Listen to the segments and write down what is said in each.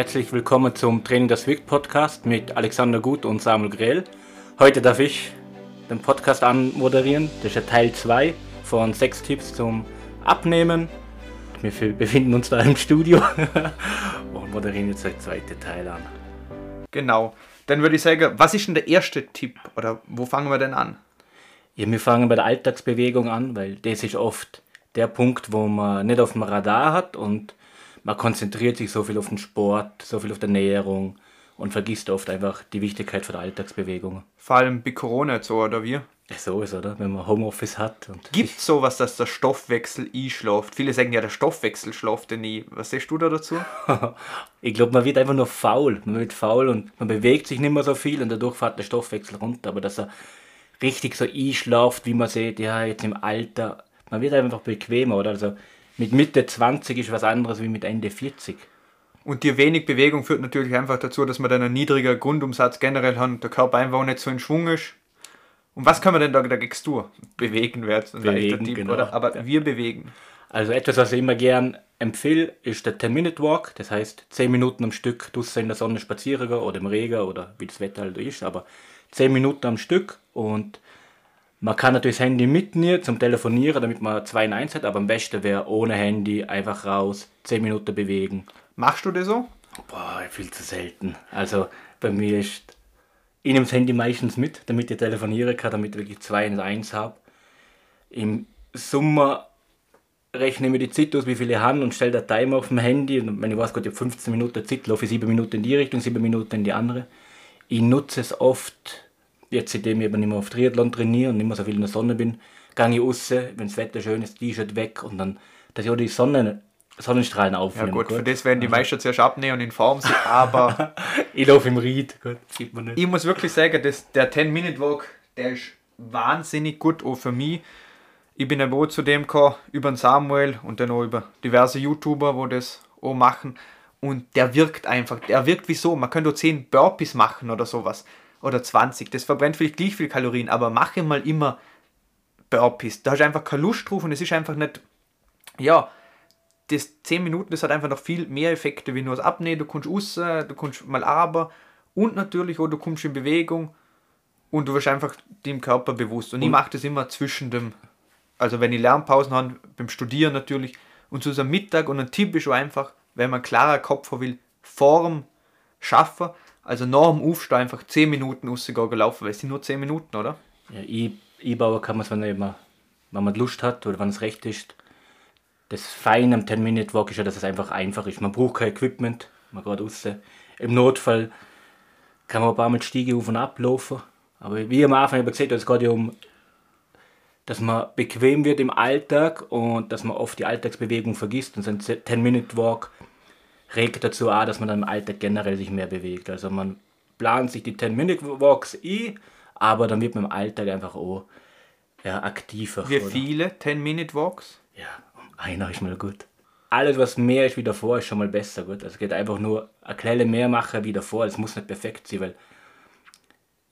Herzlich willkommen zum Training das Wirkt Podcast mit Alexander Gut und Samuel Grell. Heute darf ich den Podcast anmoderieren. Das ist ja Teil 2 von sechs Tipps zum Abnehmen. Wir befinden uns da im Studio und moderieren jetzt den zweiten Teil an. Genau. Dann würde ich sagen, was ist denn der erste Tipp oder wo fangen wir denn an? Ja, wir fangen bei der Alltagsbewegung an, weil das ist oft der Punkt, wo man nicht auf dem Radar hat und man konzentriert sich so viel auf den Sport, so viel auf die Ernährung und vergisst oft einfach die Wichtigkeit von der Alltagsbewegung. Vor allem bei Corona jetzt so, oder wie? Ja, so ist oder? Wenn man Homeoffice hat. Gibt es sowas, dass der Stoffwechsel einschläft? Viele sagen ja, der Stoffwechsel schläft nie. Was sagst du da dazu? ich glaube, man wird einfach nur faul. Man wird faul und man bewegt sich nicht mehr so viel und dadurch fährt der Stoffwechsel runter. Aber dass er richtig so einschläft, wie man sieht, ja, jetzt im Alter, man wird einfach bequemer, oder? Also mit Mitte 20 ist was anderes wie mit Ende 40. Und die wenig Bewegung führt natürlich einfach dazu, dass man dann einen niedriger Grundumsatz generell hat und der Körper einfach nicht so in Schwung ist. Und was kann man denn da dagegen tun? Bewegen wird bewegen, Tipp, genau. oder? Aber ja. wir bewegen. Also etwas, was ich immer gern empfehle, ist der 10-Minute-Walk. Das heißt, 10 Minuten am Stück du in der Sonne spazieren oder im Regen oder wie das Wetter halt ist, aber 10 Minuten am Stück und man kann natürlich das Handy mitnehmen zum Telefonieren, damit man zwei in eins hat, aber am besten wäre ohne Handy einfach raus, 10 Minuten bewegen. Machst du das so? Boah, viel zu selten. Also bei mir ist, ich nehme das Handy meistens mit, damit ich telefonieren kann, damit ich wirklich zwei in eins habe. Im Sommer rechne ich mir die Zeit aus, wie viele ich habe und stelle den Timer auf dem Handy. Und wenn ich weiß, gut, ich habe 15 Minuten Zeit, laufe ich 7 Minuten in die Richtung, 7 Minuten in die andere. Ich nutze es oft jetzt seitdem ich eben nicht mehr auf Triathlon trainiere und nicht mehr so viel in der Sonne bin, gehe ich raus, wenn das Wetter schön ist, T-Shirt weg und dann, dass ich auch die Sonne, Sonnenstrahlen aufnehme. Ja gut, gut, für das werden die also. meisten zuerst abnehmen und in Form sind, aber... ich laufe im Ried, gut, sieht man nicht. Ich muss wirklich sagen, dass der 10-Minute-Walk, der ist wahnsinnig gut auch für mich. Ich bin aber auch zu dem gekommen, über den Samuel und dann auch über diverse YouTuber, wo das auch machen. Und der wirkt einfach, der wirkt wie so, man könnte auch 10 Burpees machen oder sowas oder 20. Das verbrennt vielleicht gleich viel Kalorien, aber mache mal immer Burpees. Da hast du einfach keine Lust drauf und es ist einfach nicht, ja, das 10 Minuten, das hat einfach noch viel mehr Effekte, wie nur das Abnehmen. Du kommst raus, du kommst mal aber und natürlich auch du kommst in Bewegung und du wirst einfach dem Körper bewusst. Und, und ich mache das immer zwischen dem, also wenn ich Lernpausen habe, beim Studieren natürlich, und zu so Mittag und ein Tipp ist auch einfach, wenn man klarer Kopf will, Form schaffen, also nach dem Aufstehen einfach 10 Minuten rausgehen laufen, weil es sind nur 10 Minuten, oder? Ja, einbauen kann man es, wenn, man, wenn man Lust hat oder wenn es recht ist. Das Feine am 10-Minute-Walk ist ja, dass es einfach einfach ist. Man braucht kein Equipment, man geht raus. Im Notfall kann man ein paar mit Stiege auf und ab laufen. Aber wie am Anfang ich gesagt, es geht ja um, dass man bequem wird im Alltag und dass man oft die Alltagsbewegung vergisst. Und so ein 10-Minute-Walk regt dazu an, dass man dann im Alltag generell sich mehr bewegt. Also man plant sich die 10-Minute-Walks ein, aber dann wird man im Alltag einfach auch ja, aktiver. Wie oder? viele 10-Minute-Walks? Ja, einer ist mal gut. Alles, was mehr ist wie davor, ist schon mal besser. Gut. Also es geht einfach nur eine kleine mehr machen wie davor. Es muss nicht perfekt sein, weil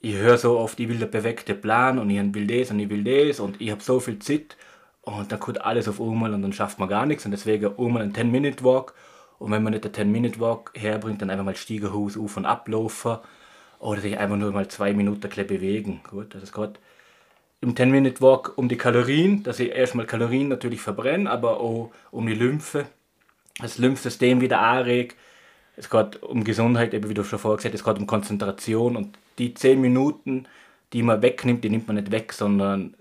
ich höre so oft, ich will den perfekten Plan und ich will das und ich will das und ich habe so viel Zeit und dann kommt alles auf einmal und dann schafft man gar nichts und deswegen einmal ein 10-Minute-Walk und wenn man nicht den 10-Minute-Walk herbringt, dann einfach mal Stiegerhaus auf und ablaufen oder sich einfach nur mal zwei Minuten bewegen. Gut, das ist gerade im 10-Minute-Walk um die Kalorien, dass ich erstmal Kalorien natürlich verbrenne, aber auch um die Lymphe, das Lymphsystem wieder anregt. Es geht um Gesundheit, eben wie du schon vorher hast, es geht um Konzentration und die 10 Minuten, die man wegnimmt, die nimmt man nicht weg, sondern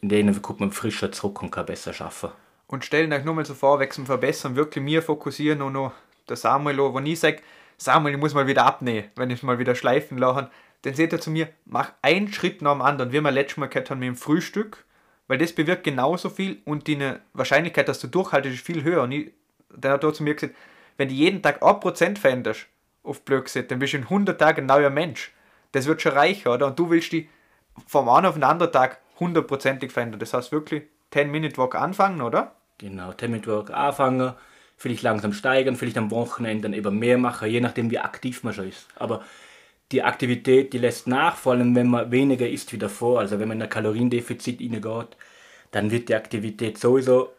in denen kommt man frischer zurück und kann besser schaffen und stellen euch nur mal so vor, wechseln verbessern, wirklich mir fokussieren und noch der Samuel, wo ich sage, Samuel, ich muss mal wieder abnehmen, wenn ich mal wieder schleifen lachen, dann seht er zu mir, mach einen Schritt nach dem anderen, wie wir letztes Mal gehabt haben mit dem Frühstück, weil das bewirkt genauso viel und die Wahrscheinlichkeit, dass du durchhaltest, ist viel höher. Und ich, dann hat er zu mir gesagt, wenn du jeden Tag 1% veränderst, auf Blöd dann bist du in 100 Tagen ein neuer Mensch. Das wird schon reicher, oder? Und du willst die vom einen auf den anderen Tag hundertprozentig verändern. Das heißt wirklich 10-Minute-Walk anfangen, oder? Genau, Work anfangen, vielleicht langsam steigern, vielleicht am Wochenende dann eben mehr machen, je nachdem wie aktiv man schon ist. Aber die Aktivität, die lässt nach, vor allem wenn man weniger isst wie davor. Also wenn man in ein Kaloriendefizit hineingeht, dann wird die Aktivität sowieso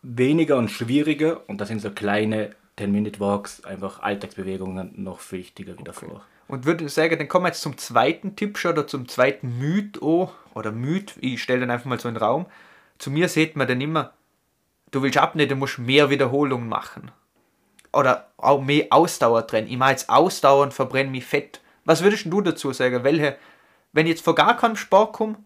weniger und schwieriger und das sind so kleine 10-Minute-Walks, einfach Alltagsbewegungen noch wichtiger wie davor. Und würde sagen, dann kommen wir jetzt zum zweiten Tipp schon oder zum zweiten Myth an, oder Myth, ich stelle dann einfach mal so in den Raum. Zu mir sieht man dann immer, du willst abnehmen, du musst mehr Wiederholungen machen. Oder auch mehr Ausdauer drin. Ich mache jetzt Ausdauer und verbrenne mich Fett. Was würdest du dazu sagen? Welche, wenn ich jetzt vor gar keinem Sport komme,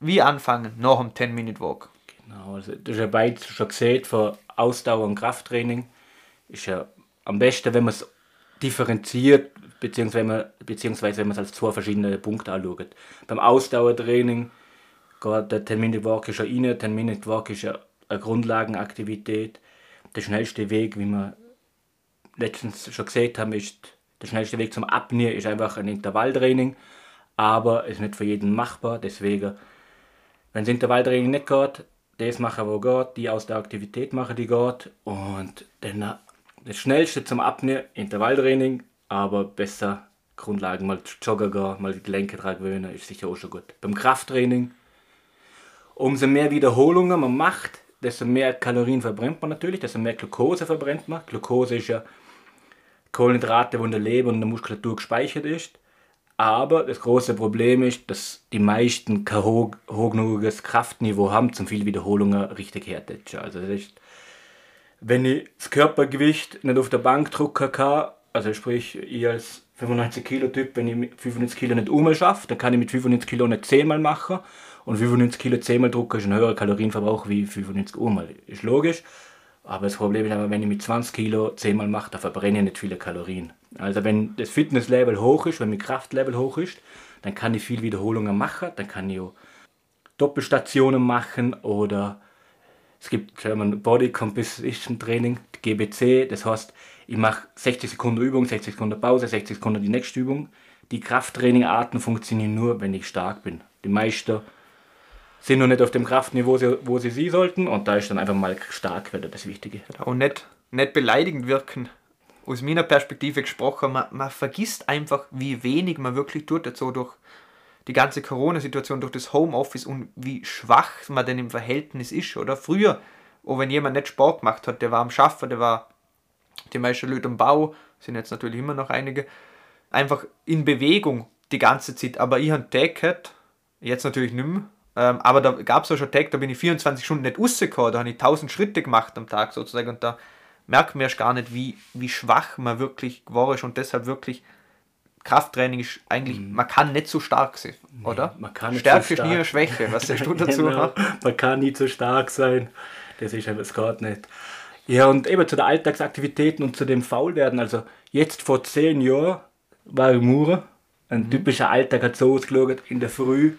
wie anfangen nach dem 10-Minute-Walk? Genau, also das ist ja beides schon gesehen, für Ausdauer und Krafttraining ist ja am besten, wenn man es differenziert, beziehungsweise wenn man, beziehungsweise wenn man es als zwei verschiedene Punkte anschaut. Beim Ausdauertraining der 10-Minute-Walk ist ja rein, 10-Minute-Walk ist ja eine Grundlagenaktivität. Der schnellste Weg, wie wir letztens schon gesehen haben, ist der schnellste Weg zum Abnehmen ist einfach ein Intervalltraining, aber ist nicht für jeden machbar, deswegen wenn das Intervalltraining nicht geht, das machen, wo geht, die aus der Aktivität machen, die geht. Und dann das Schnellste zum Abnehmen, Intervalltraining, aber besser Grundlagen, mal joggen gehen, mal die Gelenke dran gewöhnen, ist sicher auch schon gut. Beim Krafttraining, umso mehr Wiederholungen man macht, desto mehr Kalorien verbrennt man natürlich, desto mehr Glucose verbrennt man. Glucose ist ja Kohlenhydrate, wo in der Leber und in der Muskulatur gespeichert ist. Aber das große Problem ist, dass die meisten kein hoch, hochgenuges Kraftniveau haben, zum viel Wiederholungen richtig härtet. Also das ist, wenn ich das Körpergewicht nicht auf der Bank drücken kann, also sprich ich als 95 Kilo Typ, wenn ich mit 95 Kilo nicht einmal schaffe, dann kann ich mit 95 Kilo nicht 10 Mal machen und 95 Kilo 10 Mal drucken ist ein höherer Kalorienverbrauch wie 95 einmal. Ist logisch. Aber das Problem ist aber, wenn ich mit 20 Kilo 10 Mal mache, dann verbrenne ich nicht viele Kalorien. Also wenn das Fitnesslevel hoch ist, wenn mein Kraftlevel hoch ist, dann kann ich viel Wiederholungen machen, dann kann ich auch Doppelstationen machen oder es gibt German Body Composition Training, GBC, das heißt, ich mache 60 Sekunden Übung, 60 Sekunden Pause, 60 Sekunden die nächste Übung. Die Krafttrainingarten funktionieren nur, wenn ich stark bin. Die meisten sind noch nicht auf dem Kraftniveau, wo sie sie sollten und da ist dann einfach mal stark wieder das Wichtige. Und nicht, nicht beleidigend wirken aus meiner Perspektive gesprochen, man, man vergisst einfach, wie wenig man wirklich tut, jetzt so durch die ganze Corona-Situation, durch das Homeoffice und wie schwach man denn im Verhältnis ist. Oder früher, oh, wenn jemand nicht Sport gemacht hat, der war am Schaffen, der war die meisten Leute am Bau, sind jetzt natürlich immer noch einige, einfach in Bewegung die ganze Zeit. Aber ich habe Tag jetzt natürlich nicht mehr, ähm, aber da gab es auch schon Tag, da bin ich 24 Stunden nicht rausgekommen, da habe ich 1000 Schritte gemacht am Tag sozusagen und da merkt man erst gar nicht, wie, wie schwach man wirklich geworden ist und deshalb wirklich Krafttraining ist eigentlich, mhm. man kann nicht so stark sein, nee, oder? Man kann Stärke so ist nie eine Schwäche. Was sagst du dazu? genau. Man kann nie so stark sein. Das ist es geht nicht. Ja, und eben zu den Alltagsaktivitäten und zu dem Faulwerden. Also, jetzt vor zehn Jahren war ich Maurer. Ein mhm. typischer Alltag hat so ausgeschaut. In der Früh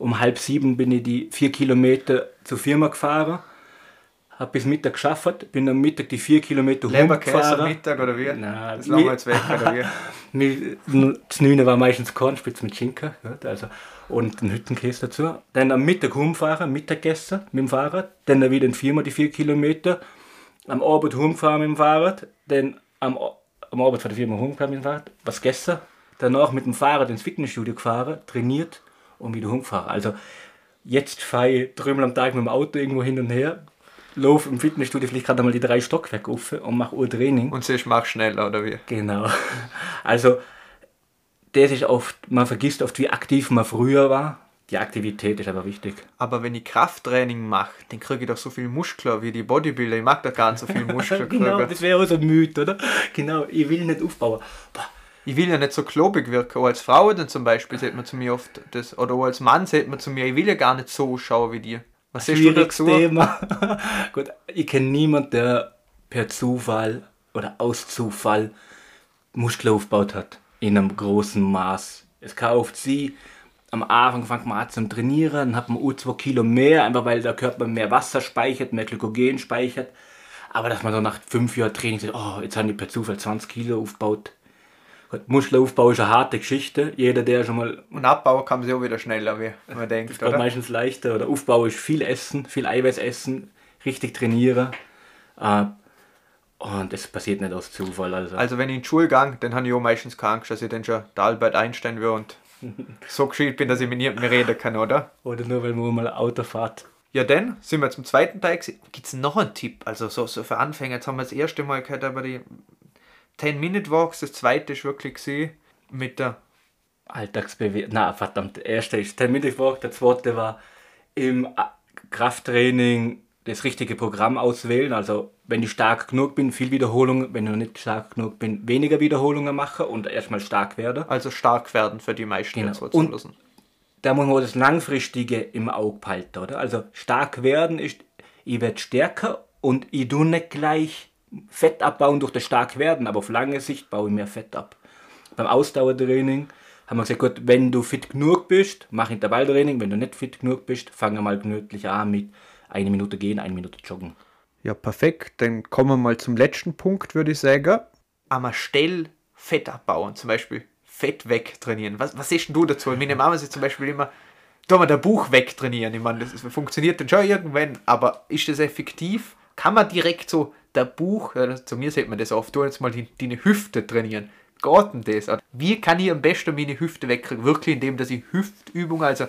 um halb sieben bin ich die vier Kilometer zur Firma gefahren habe bis Mittag geschafft, bin am Mittag die vier Kilometer Leberkäse am Mittag oder wie? Nein, das lassen wir jetzt weg, oder wie? das Neune war meistens Kornspitz mit Schinken also, und einen Hüttenkäse dazu. Dann am Mittag rumfahren, Mittagessen mit dem Fahrrad, dann wieder in Firma die vier Kilometer, am Abend rumfahren mit dem Fahrrad, dann am, am Abend von der Firma rumfahren mit dem Fahrrad, was gegessen, danach mit dem Fahrrad ins Fitnessstudio gefahren, trainiert und wieder rumfahren. Also jetzt fahre ich dreimal am Tag mit dem Auto irgendwo hin und her, laufe im Fitnessstudio vielleicht gerade mal die drei Stockwerke auf und mache Training. Und siehst, mach schneller, oder wie? Genau. Also, das ist oft, man vergisst oft, wie aktiv man früher war. Die Aktivität ist aber wichtig. Aber wenn ich Krafttraining mache, dann kriege ich doch so viel Muskeln wie die Bodybuilder. Ich mag doch gar nicht so viel Muskeln. genau, das wäre auch so ein Myth, oder? Genau, ich will nicht aufbauen. Boah. Ich will ja nicht so klobig wirken. Auch als Frau dann zum Beispiel sagt man zu mir oft das, oder auch als Mann sagt man zu mir, ich will ja gar nicht so ausschauen wie dir. Was ist du dazu? Thema. Gut, ich kenne niemanden, der per Zufall oder aus Zufall Muskeln aufgebaut hat. In einem großen Maß. Es kauft sie. Am Anfang fängt man an zum Trainieren, dann hat man U2 Kilo mehr, einfach weil der Körper mehr Wasser speichert, mehr Glykogen speichert. Aber dass man so nach fünf Jahren Training sagt, oh, jetzt haben die per Zufall 20 Kilo aufgebaut, Muskelaufbau ist eine harte Geschichte. Jeder, der schon mal. Und Abbau kann man auch wieder schneller, wie man denkt. Das oder? meistens leichter. Oder Aufbau ist viel Essen, viel Eiweiß essen, richtig trainieren. Äh, und das passiert nicht aus Zufall. Also, also wenn ich in die Schule gehe, dann habe ich auch meistens keine Angst, dass ich dann schon der Albert Einstein wäre und so gescheit bin, dass ich mit niemandem mehr reden kann, oder? Oder nur weil man mal Auto fährt. Ja, dann sind wir zum zweiten Teil. Gibt es noch einen Tipp? Also so, so für Anfänger. Jetzt haben wir das erste Mal gehört, aber die 10-Minute-Walks. Das zweite ist wirklich gesehen mit der Alltagsbewegung. Na, verdammt, der erste ist 10-Minute-Walk, der zweite war im Krafttraining das richtige Programm auswählen. Also wenn ich stark genug bin, viel Wiederholungen, wenn ich nicht stark genug bin, weniger Wiederholungen mache und erstmal stark werde. Also stark werden für die meisten genau. jetzt und da muss man das Langfristige im Auge behalten, oder? Also stark werden ist, ich werde stärker und ich tue nicht gleich Fett abbauen durch das stark werden, aber auf lange Sicht baue ich mehr Fett ab. Beim Ausdauertraining haben wir gesagt, gut, wenn du fit genug bist, mach Intervalltraining, wenn du nicht fit genug bist, fange mal gemütlich an mit eine Minute gehen, eine Minute joggen. Ja, perfekt. Dann kommen wir mal zum letzten Punkt, würde ich sagen. Am Stell Fett abbauen, zum Beispiel Fett wegtrainieren. Was, was denn du dazu? Meine Mama sagt zum Beispiel immer, da mal der Buch wegtrainieren. Ich meine, das funktioniert dann schon irgendwann, aber ist das effektiv? Kann man direkt so der Buch, ja, zu mir sieht man das oft, du jetzt mal die, die Hüfte trainieren. Geht denn das? Wie kann ich am besten meine Hüfte wegkriegen? Wirklich indem, dass ich Hüftübungen, also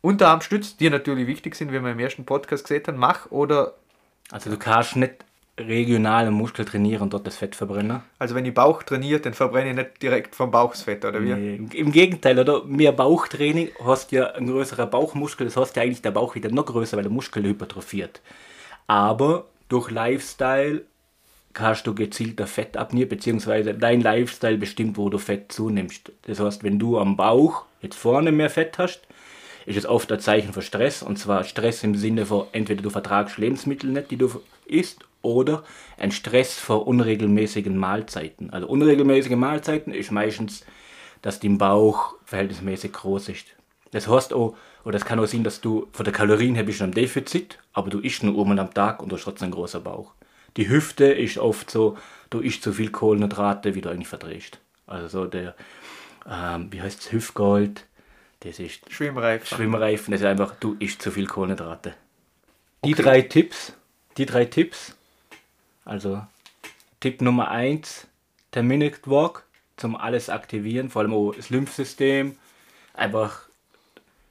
Unterarmstütz, die natürlich wichtig sind, wie wir im ersten Podcast gesehen haben, mache oder. Also du kannst nicht regionale Muskel trainieren und dort das Fett verbrennen. Also wenn ich Bauch trainiere, dann verbrenne ich nicht direkt vom Bauchsfett, oder wie? Nee, Im Gegenteil, oder? Mehr Bauchtraining hast ja ein größerer Bauchmuskel, das heißt ja eigentlich der Bauch wieder noch größer, weil der Muskel hypertrophiert. Aber durch Lifestyle kannst du gezielter Fett abnehmen, beziehungsweise dein Lifestyle bestimmt, wo du Fett zunimmst. Das heißt, wenn du am Bauch jetzt vorne mehr Fett hast, ist es oft ein Zeichen für Stress. Und zwar Stress im Sinne von, entweder du vertragst Lebensmittel nicht, die du isst, oder ein Stress vor unregelmäßigen Mahlzeiten. Also unregelmäßige Mahlzeiten ist meistens, dass dein Bauch verhältnismäßig groß ist. Das heißt auch, oder das kann auch sein, dass du von der Kalorien her bist am Defizit, aber du isst nur einmal am Tag und du hast trotzdem einen großen Bauch. Die Hüfte ist oft so, du isst zu viel Kohlenhydrate, wie du eigentlich verdrehst. Also so der, ähm, wie heißt es, Hüftgold, das ist Schwimmreifen. Schwimmreifen, das ist einfach, du isst zu viel Kohlenhydrate. Die okay. drei Tipps, die drei Tipps, also Tipp Nummer 1, der Minute Walk zum alles aktivieren, vor allem auch das Lymphsystem, einfach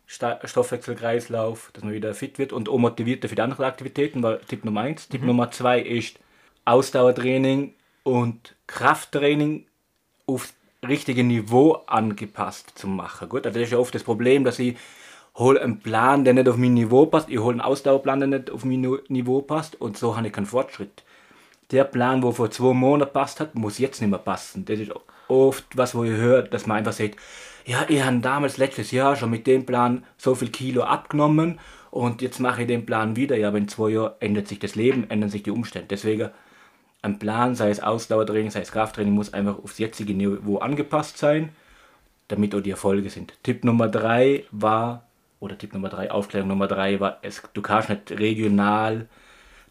Stoffwechselkreislauf, dass man wieder fit wird und auch motiviert für die anderen Aktivitäten, war Tipp Nummer 1. Mhm. Tipp Nummer 2 ist Ausdauertraining und Krafttraining aufs richtige Niveau angepasst zu machen. Gut, also das ist ja oft das Problem, dass ich hole einen Plan, der nicht auf mein Niveau passt, ich hole einen Ausdauerplan, der nicht auf mein Niveau passt und so habe ich keinen Fortschritt. Der Plan, wo vor zwei Monaten passt hat, muss jetzt nicht mehr passen. Das ist oft was, wo ihr hört, dass man einfach sagt, ja, ich habe damals letztes Jahr schon mit dem Plan so viel Kilo abgenommen und jetzt mache ich den Plan wieder. Ja, aber in zwei Jahren ändert sich das Leben, ändern sich die Umstände. Deswegen ein Plan, sei es Ausdauertraining, sei es Krafttraining, muss einfach aufs jetzige Niveau angepasst sein, damit auch die Erfolge sind. Tipp Nummer drei war, oder Tipp Nummer drei, Aufklärung Nummer drei war, es, du kannst nicht regional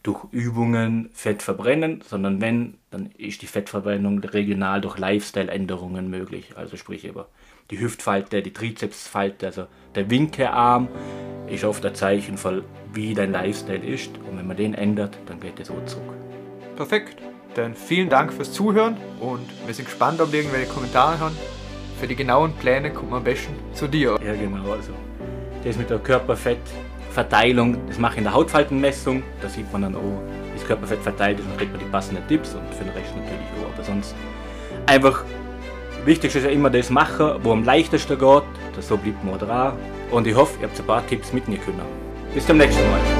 durch Übungen Fett verbrennen, sondern wenn, dann ist die Fettverbrennung regional durch Lifestyle-Änderungen möglich. Also sprich über die Hüftfalte, die Trizepsfalte, also der Winkearm ist oft ein Zeichen von, wie dein Lifestyle ist. Und wenn man den ändert, dann geht es so zurück. Perfekt. Dann vielen Dank fürs Zuhören und wir sind gespannt, ob wir irgendwelche Kommentare haben. Für die genauen Pläne kommt man am besten zu dir. Ja, genau. Also, das mit der Körperfettverteilung, das mache ich in der Hautfaltenmessung. Da sieht man dann auch, wie das Körperfett verteilt ist und kriegt man die passenden Tipps und für den Rest natürlich auch. Aber sonst einfach, wichtig ist ja immer das machen, wo am leichtesten geht. Das so bleibt man dran. Und ich hoffe, ihr habt ein paar Tipps mitnehmen können. Bis zum nächsten Mal.